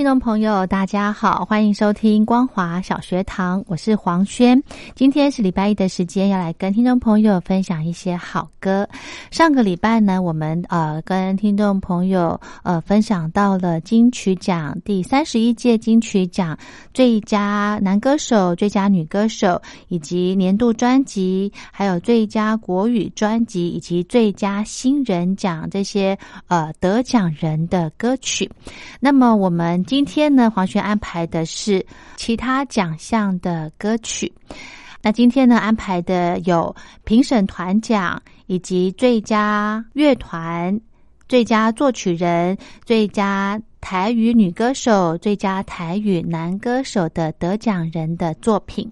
听众朋友，大家好，欢迎收听光华小学堂，我是黄轩。今天是礼拜一的时间，要来跟听众朋友分享一些好歌。上个礼拜呢，我们呃跟听众朋友呃分享到了金曲奖第三十一届金曲奖最佳男歌手、最佳女歌手，以及年度专辑，还有最佳国语专辑以及最佳新人奖这些呃得奖人的歌曲。那么我们。今天呢，黄轩安排的是其他奖项的歌曲。那今天呢，安排的有评审团奖，以及最佳乐团、最佳作曲人、最佳台语女歌手、最佳台语男歌手的得奖人的作品。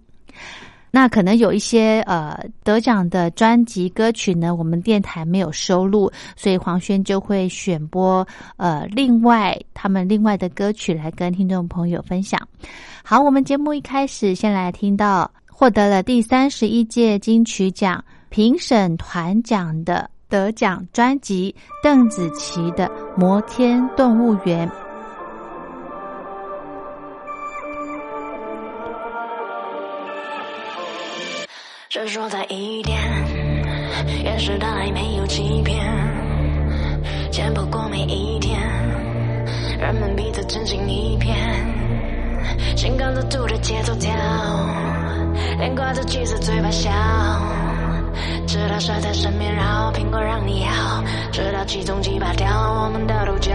那可能有一些呃得奖的专辑歌曲呢，我们电台没有收录，所以黄轩就会选播呃另外他们另外的歌曲来跟听众朋友分享。好，我们节目一开始先来听到获得了第三十一届金曲奖评审团奖的得奖专辑邓紫棋的《摩天动物园》。执着在一点，掩饰的爱没有欺骗，见不过每一天，人们彼此真心一片，心跟着兔的节奏跳，脸挂着橘子嘴巴笑，直到蛇在身边绕，苹果让你咬，直到其中几把掉我们的独角。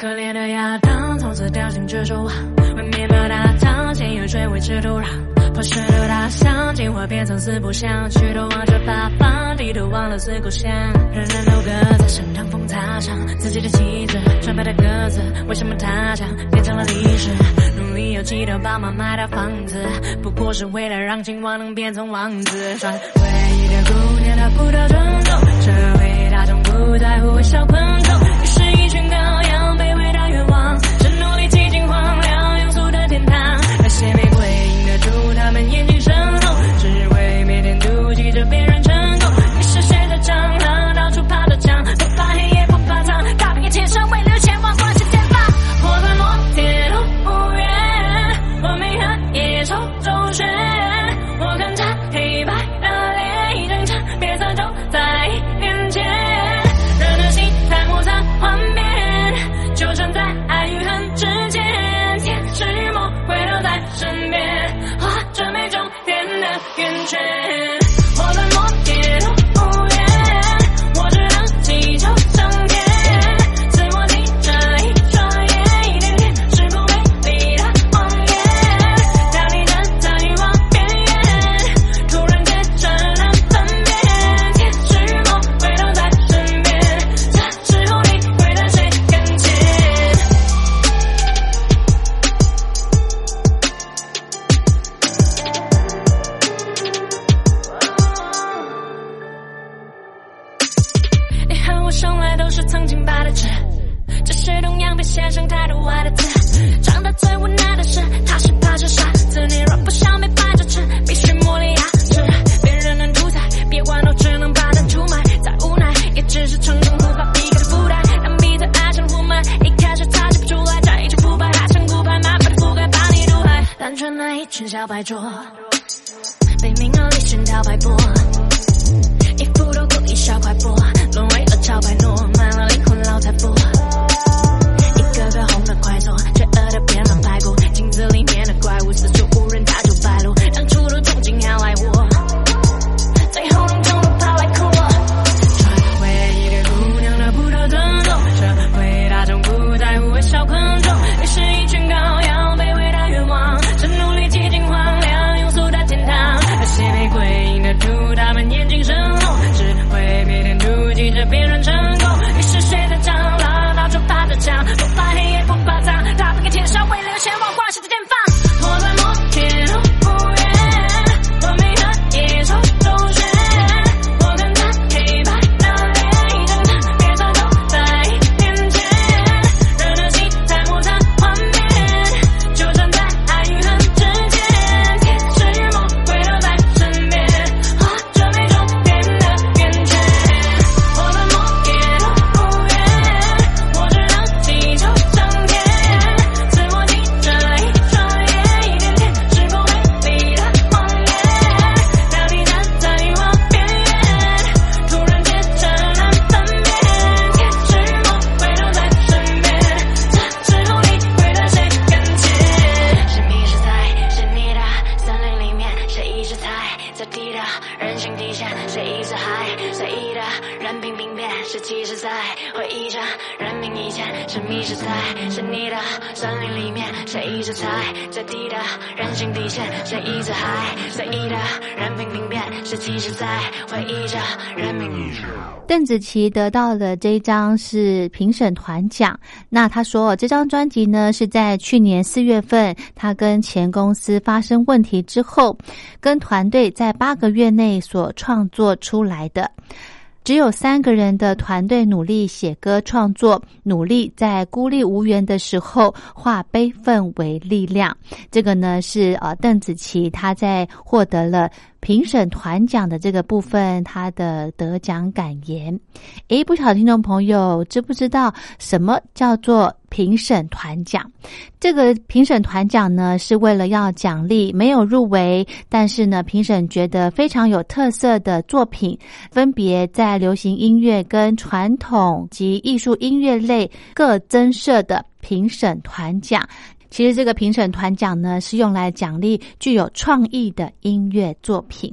可怜的亚当从此掉进蜘蛛网，为面包打汤，先有水维持土壤。破石头大象，进化变成四不像，去头望着八方，低头忘了四故乡。人人都各自身长风擦伤自己的旗帜，纯白的鸽子，为什么它将变成了历史？努力有记得爸妈买的房子，不过是为了让青蛙能变成王子。穿唯一的姑娘，她不到尊重，社会大众不在乎微小昆虫，于是一群羔邓紫棋得到的这张是评审团奖。那他说，这张专辑呢是在去年四月份，他跟前公司发生问题之后，跟团队在八个月内所创作出来的。只有三个人的团队努力写歌创作，努力在孤立无援的时候化悲愤为力量。这个呢是呃邓紫棋她在获得了评审团奖的这个部分，他的得奖感言。诶，不晓得听众朋友知不知道什么叫做评审团奖？这个评审团奖呢是为了要奖励没有入围，但是呢评审觉得非常有特色的作品，分别在流行音乐跟传统及艺术音乐类各增设的评审团奖。其实这个评审团奖呢，是用来奖励具有创意的音乐作品。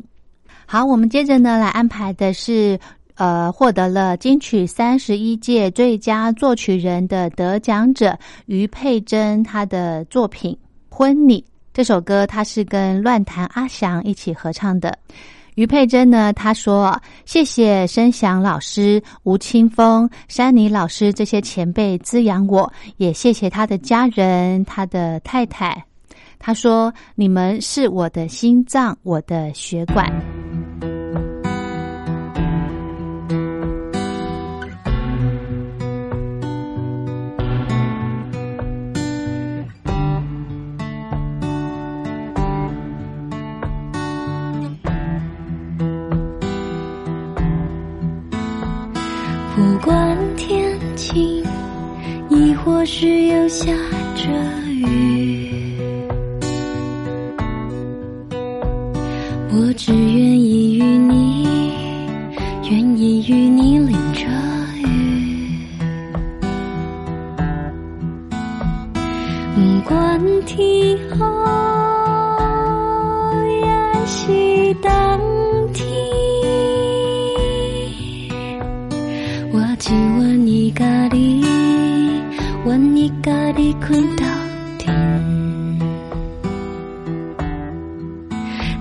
好，我们接着呢来安排的是，呃，获得了金曲三十一届最佳作曲人的得奖者于佩珍，她的作品《婚礼》这首歌，他是跟乱弹阿翔一起合唱的。于佩珍呢？她说：“谢谢申祥老师、吴青峰、山妮老师这些前辈滋养我，也谢谢他的家人、他的太太。”她说：“你们是我的心脏，我的血管。”管天晴，亦或是又下着雨，我只愿意与你，愿意与你淋着雨。不管天黑，也是冬天。我只愿意甲你，愿意甲你困到天。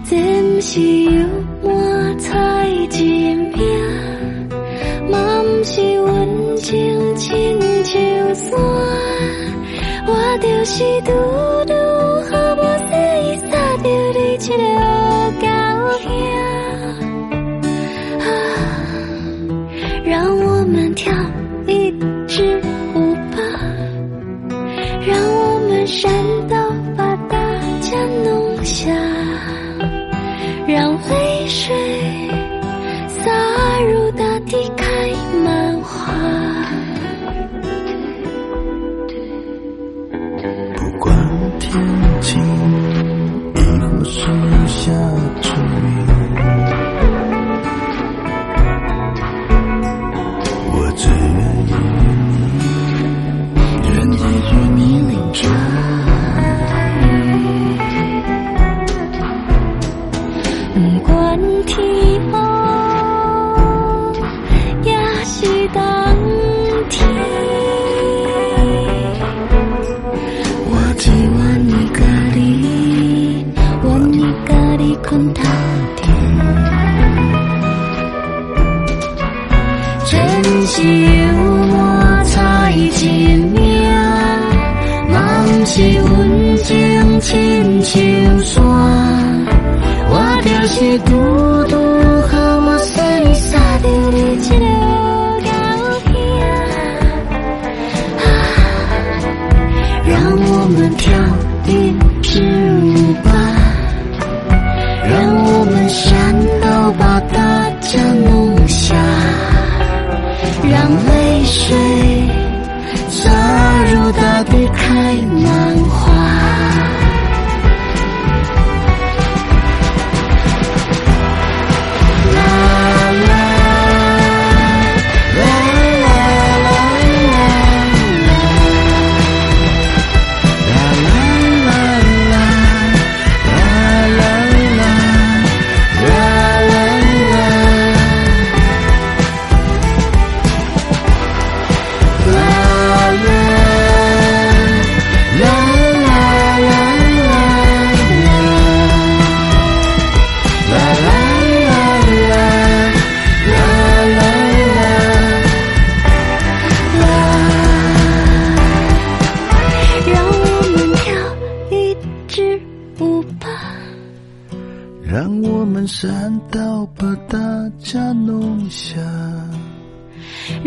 这不是油满菜一命，嘛不是温情亲像山，我就是拄天晴，亦或是下着雨，跳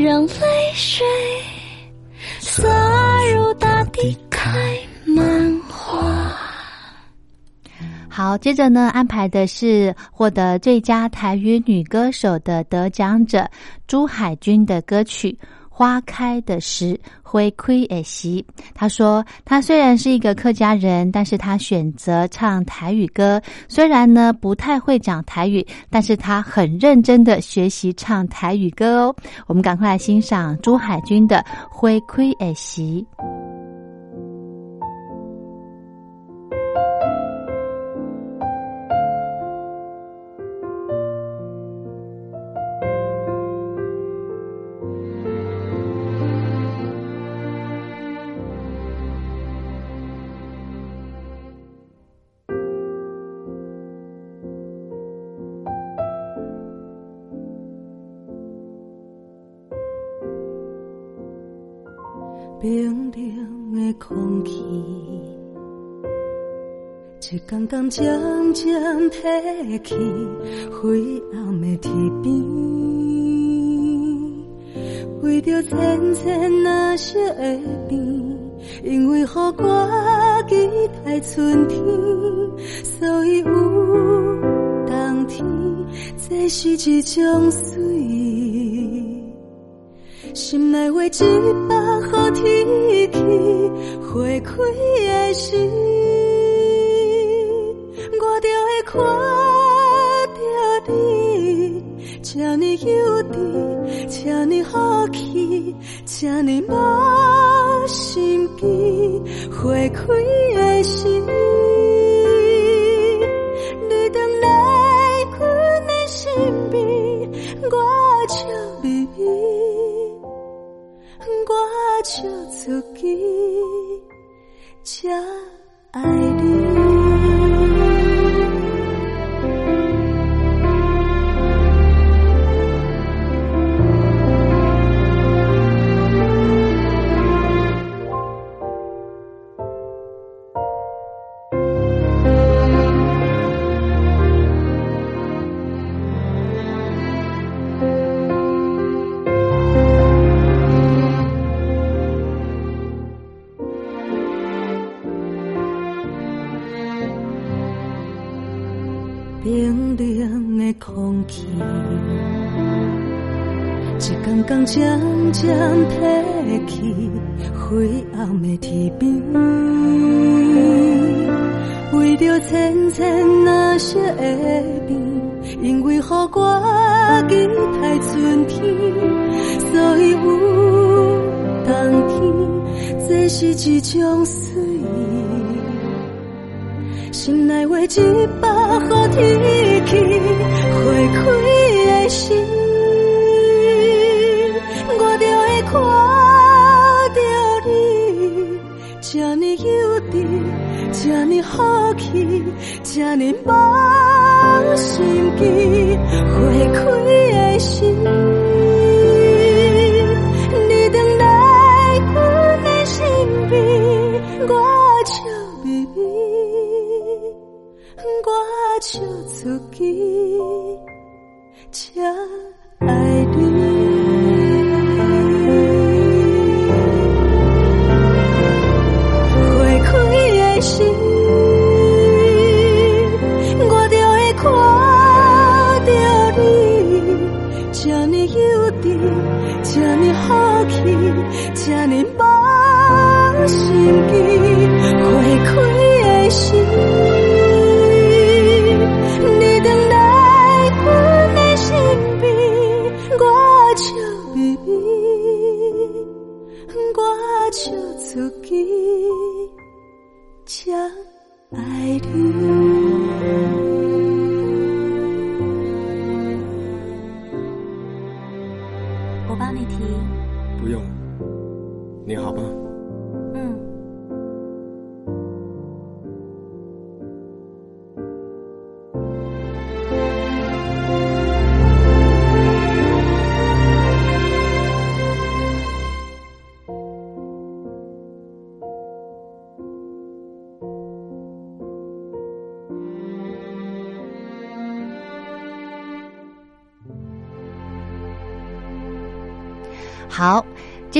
让泪水洒入大地，开满花。好，接着呢，安排的是获得最佳台语女歌手的得奖者朱海军的歌曲《花开的时》。回馈诶西，他说，他虽然是一个客家人，但是他选择唱台语歌。虽然呢不太会讲台语，但是他很认真的学习唱台语歌哦。我们赶快来欣赏朱海军的《回馈诶西》。一天天渐渐褪去，灰暗的天边，为着浅浅那些的变，因为予我期待春天，所以有冬天，这是一种水。心内话一百好天气，花开的时，这呢无心机，花开冰冷的空气，一天天渐渐褪去，灰暗的天边，为着浅浅那些的变，因为予我期待春天，所以有冬天，这是一种水。心内话一百好天气，花开的时，我就会看到你，这么幼稚，这么好奇，这呢无心机，花开的时，我笑出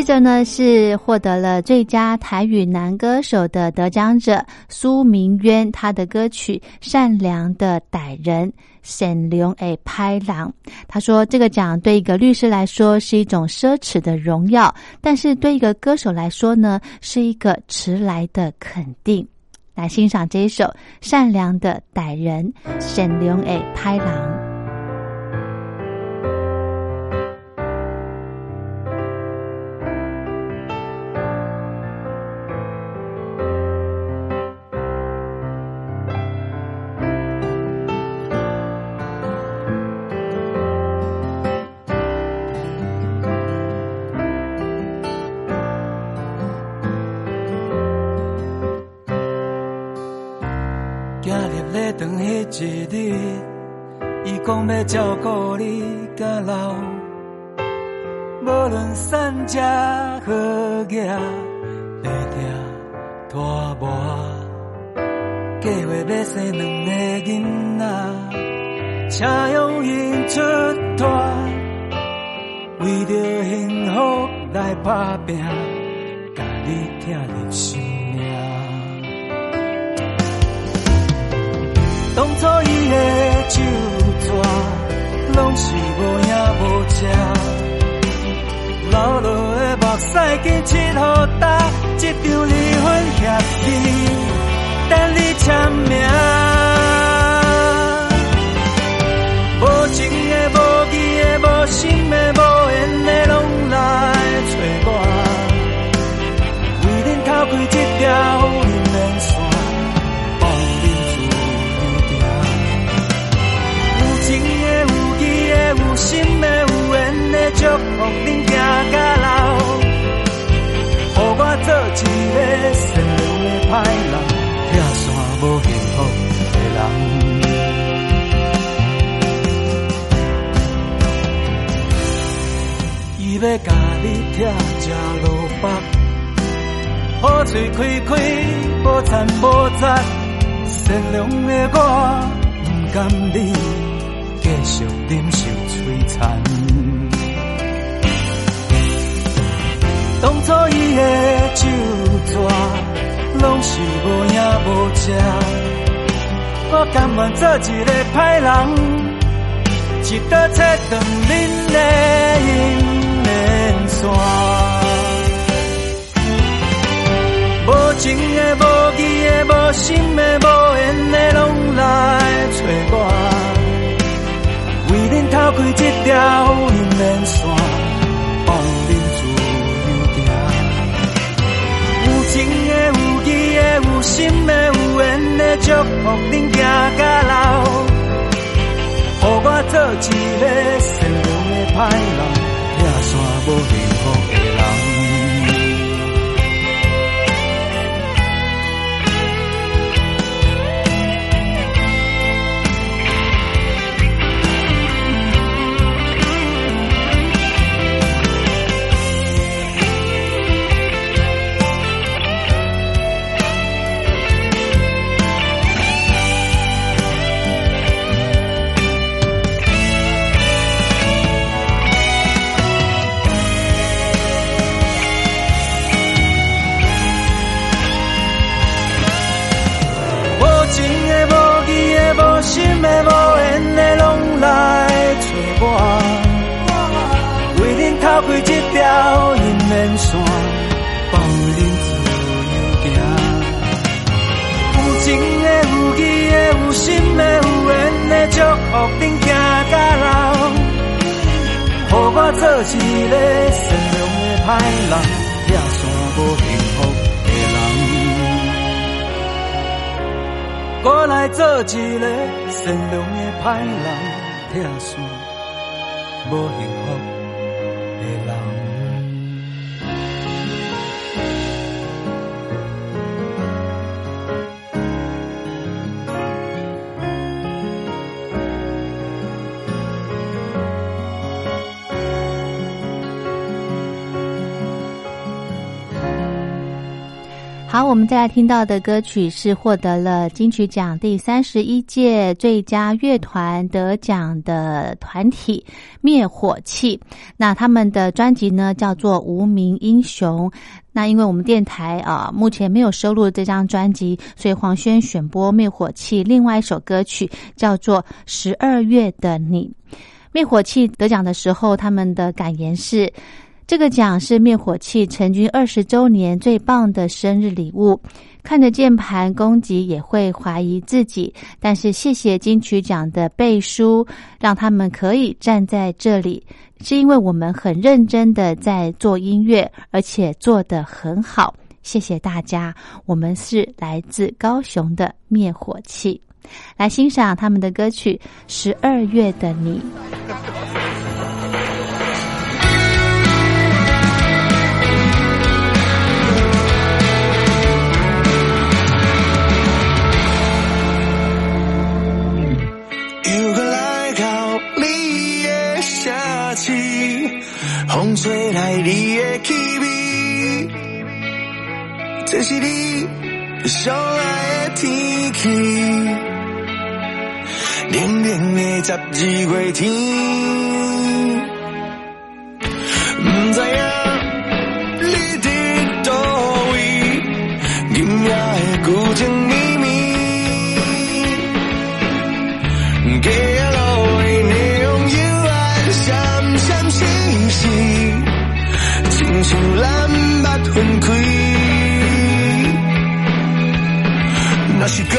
接着呢是获得了最佳台语男歌手的得奖者苏明渊，他的歌曲《善良的歹人》。沈良诶拍郎，他说这个奖对一个律师来说是一种奢侈的荣耀，但是对一个歌手来说呢，是一个迟来的肯定。来欣赏这一首《善良的歹人》，沈良诶拍郎。一日，伊讲要照顾你到老，无论善食好业，会听拖磨。计划要生两个囡仔，请用因出团，为着幸福来打拼，甲你疼入心。拢是无影无食，流落的目屎紧切好打，一张离婚协议等你签名。一个善良的歹人，拆散无幸福的人。伊要甲你拆正路北，好嘴开开，无残无杂，善良的我不甘你继续忍受。摧残。当初伊的酒桌，拢是无影无食，我甘愿做一个歹人，一刀切断恁的姻缘线。无情的、无义的、无心的、无缘的，拢来找我。为恁偷开这条姻缘线，心的、有缘的，祝福恁行到老。予我做一个善良的歹人，拆散无幸条姻缘线，放恁自由行。有情的、有义的、有心的、有缘的，祝福恁行到老。予我做一个善良的歹人，拆散无幸福的人。我来做一个善良的歹人，拆散无幸福的人。好，我们再来听到的歌曲是获得了金曲奖第三十一届最佳乐团得奖的团体灭火器。那他们的专辑呢叫做《无名英雄》。那因为我们电台啊目前没有收录这张专辑，所以黄轩选播灭火器另外一首歌曲叫做《十二月的你》。灭火器得奖的时候，他们的感言是。这个奖是灭火器成军二十周年最棒的生日礼物。看着键盘攻击也会怀疑自己，但是谢谢金曲奖的背书，让他们可以站在这里，是因为我们很认真的在做音乐，而且做得很好。谢谢大家，我们是来自高雄的灭火器，来欣赏他们的歌曲《十二月的你》。吹来你的气味，这是你上爱的天气。冷冷的十二月天，不知影你伫倒位，今夜的旧情像蓝目分开，若是搁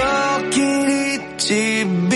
见你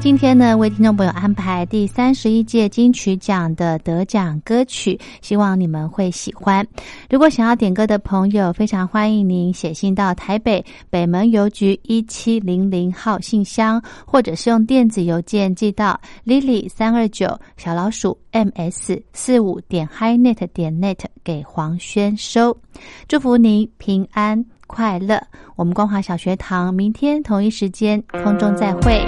今天呢为听众朋友安排第三十一届金曲奖的得奖歌曲，希望你们会喜欢。如果想要点歌的朋友，非常欢迎您写信到台北北门邮局一七零零号信箱，或者是用电子邮件寄到 lily 三二九小老鼠 ms 四五点 hi net 点 net 给黄轩收。祝福您平安快乐。我们光华小学堂明天同一时间空中再会。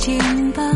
肩膀